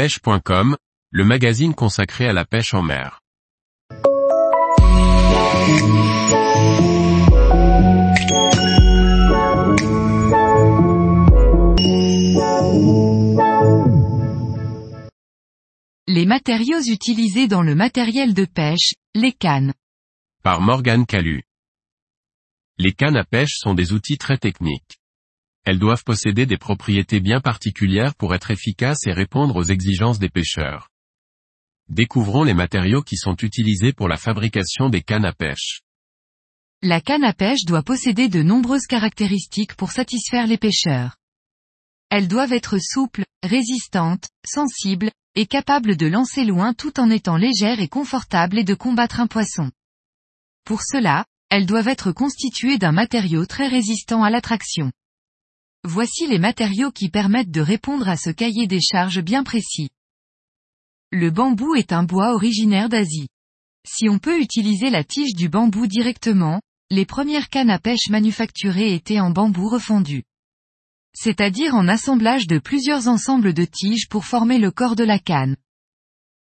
pêche.com, le magazine consacré à la pêche en mer. Les matériaux utilisés dans le matériel de pêche, les cannes. Par Morgane Calu. Les cannes à pêche sont des outils très techniques. Elles doivent posséder des propriétés bien particulières pour être efficaces et répondre aux exigences des pêcheurs. Découvrons les matériaux qui sont utilisés pour la fabrication des cannes à pêche. La canne à pêche doit posséder de nombreuses caractéristiques pour satisfaire les pêcheurs. Elles doivent être souples, résistantes, sensibles, et capables de lancer loin tout en étant légères et confortables et de combattre un poisson. Pour cela, elles doivent être constituées d'un matériau très résistant à l'attraction. Voici les matériaux qui permettent de répondre à ce cahier des charges bien précis. Le bambou est un bois originaire d'Asie. Si on peut utiliser la tige du bambou directement, les premières cannes à pêche manufacturées étaient en bambou refondu. C'est-à-dire en assemblage de plusieurs ensembles de tiges pour former le corps de la canne.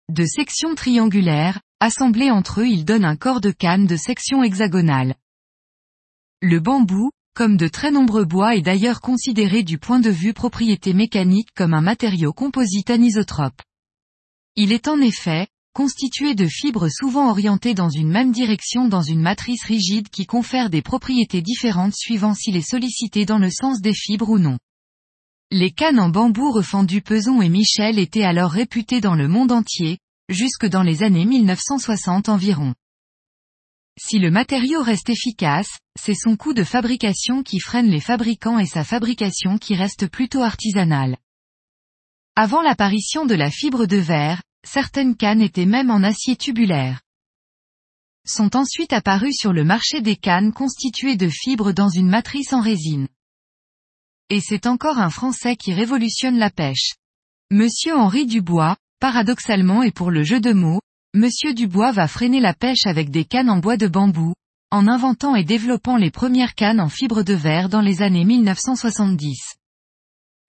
De sections triangulaires, assemblés entre eux ils donnent un corps de canne de section hexagonale. Le bambou, comme de très nombreux bois est d'ailleurs considéré du point de vue propriété mécanique comme un matériau composite anisotrope. Il est en effet, constitué de fibres souvent orientées dans une même direction dans une matrice rigide qui confère des propriétés différentes suivant s'il est sollicité dans le sens des fibres ou non. Les cannes en bambou refendu Peson et Michel étaient alors réputées dans le monde entier, jusque dans les années 1960 environ. Si le matériau reste efficace, c'est son coût de fabrication qui freine les fabricants et sa fabrication qui reste plutôt artisanale. Avant l'apparition de la fibre de verre, certaines cannes étaient même en acier tubulaire. Sont ensuite apparues sur le marché des cannes constituées de fibres dans une matrice en résine. Et c'est encore un Français qui révolutionne la pêche. Monsieur Henri Dubois, paradoxalement et pour le jeu de mots, Monsieur Dubois va freiner la pêche avec des cannes en bois de bambou, en inventant et développant les premières cannes en fibre de verre dans les années 1970.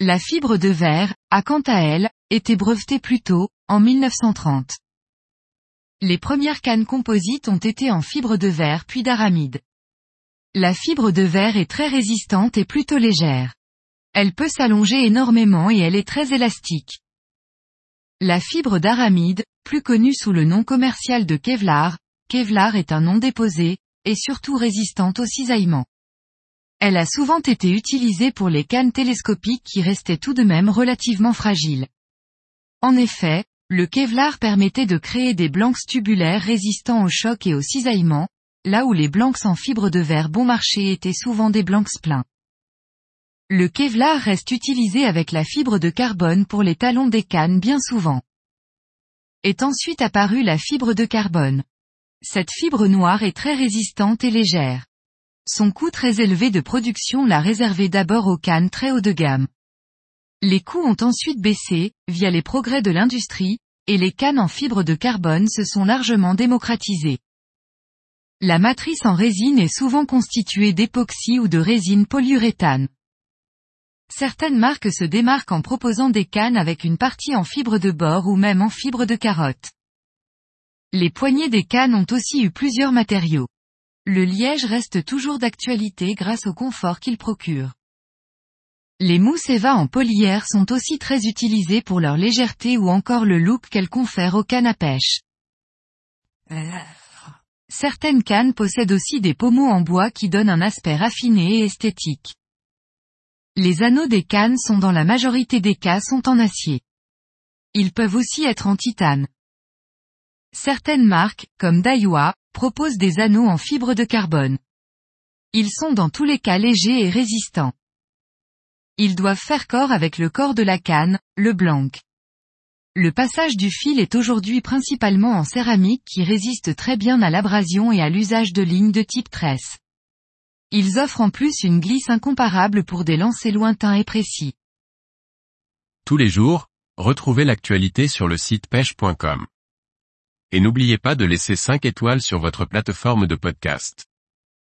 La fibre de verre, a quant à elle, été brevetée plus tôt, en 1930. Les premières cannes composites ont été en fibre de verre puis d'aramide. La fibre de verre est très résistante et plutôt légère. Elle peut s'allonger énormément et elle est très élastique. La fibre d'aramide, plus connue sous le nom commercial de Kevlar, Kevlar est un nom déposé, et surtout résistante au cisaillement. Elle a souvent été utilisée pour les cannes télescopiques qui restaient tout de même relativement fragiles. En effet, le Kevlar permettait de créer des blancs tubulaires résistants au choc et au cisaillement, là où les blancs en fibre de verre bon marché étaient souvent des blancs pleins. Le Kevlar reste utilisé avec la fibre de carbone pour les talons des cannes bien souvent. Est ensuite apparue la fibre de carbone. Cette fibre noire est très résistante et légère. Son coût très élevé de production l'a réservé d'abord aux cannes très haut de gamme. Les coûts ont ensuite baissé, via les progrès de l'industrie, et les cannes en fibre de carbone se sont largement démocratisées. La matrice en résine est souvent constituée d'époxy ou de résine polyuréthane. Certaines marques se démarquent en proposant des cannes avec une partie en fibre de bord ou même en fibre de carotte. Les poignées des cannes ont aussi eu plusieurs matériaux. Le liège reste toujours d'actualité grâce au confort qu'il procure. Les mousses Eva en polyère sont aussi très utilisées pour leur légèreté ou encore le look qu'elles confèrent aux cannes à pêche. Certaines cannes possèdent aussi des pommeaux en bois qui donnent un aspect raffiné et esthétique. Les anneaux des cannes sont dans la majorité des cas sont en acier. Ils peuvent aussi être en titane. Certaines marques, comme Daiwa, proposent des anneaux en fibre de carbone. Ils sont dans tous les cas légers et résistants. Ils doivent faire corps avec le corps de la canne, le blanc. Le passage du fil est aujourd'hui principalement en céramique qui résiste très bien à l'abrasion et à l'usage de lignes de type tresse. Ils offrent en plus une glisse incomparable pour des lancers lointains et précis. Tous les jours, retrouvez l'actualité sur le site pêche.com. Et n'oubliez pas de laisser 5 étoiles sur votre plateforme de podcast.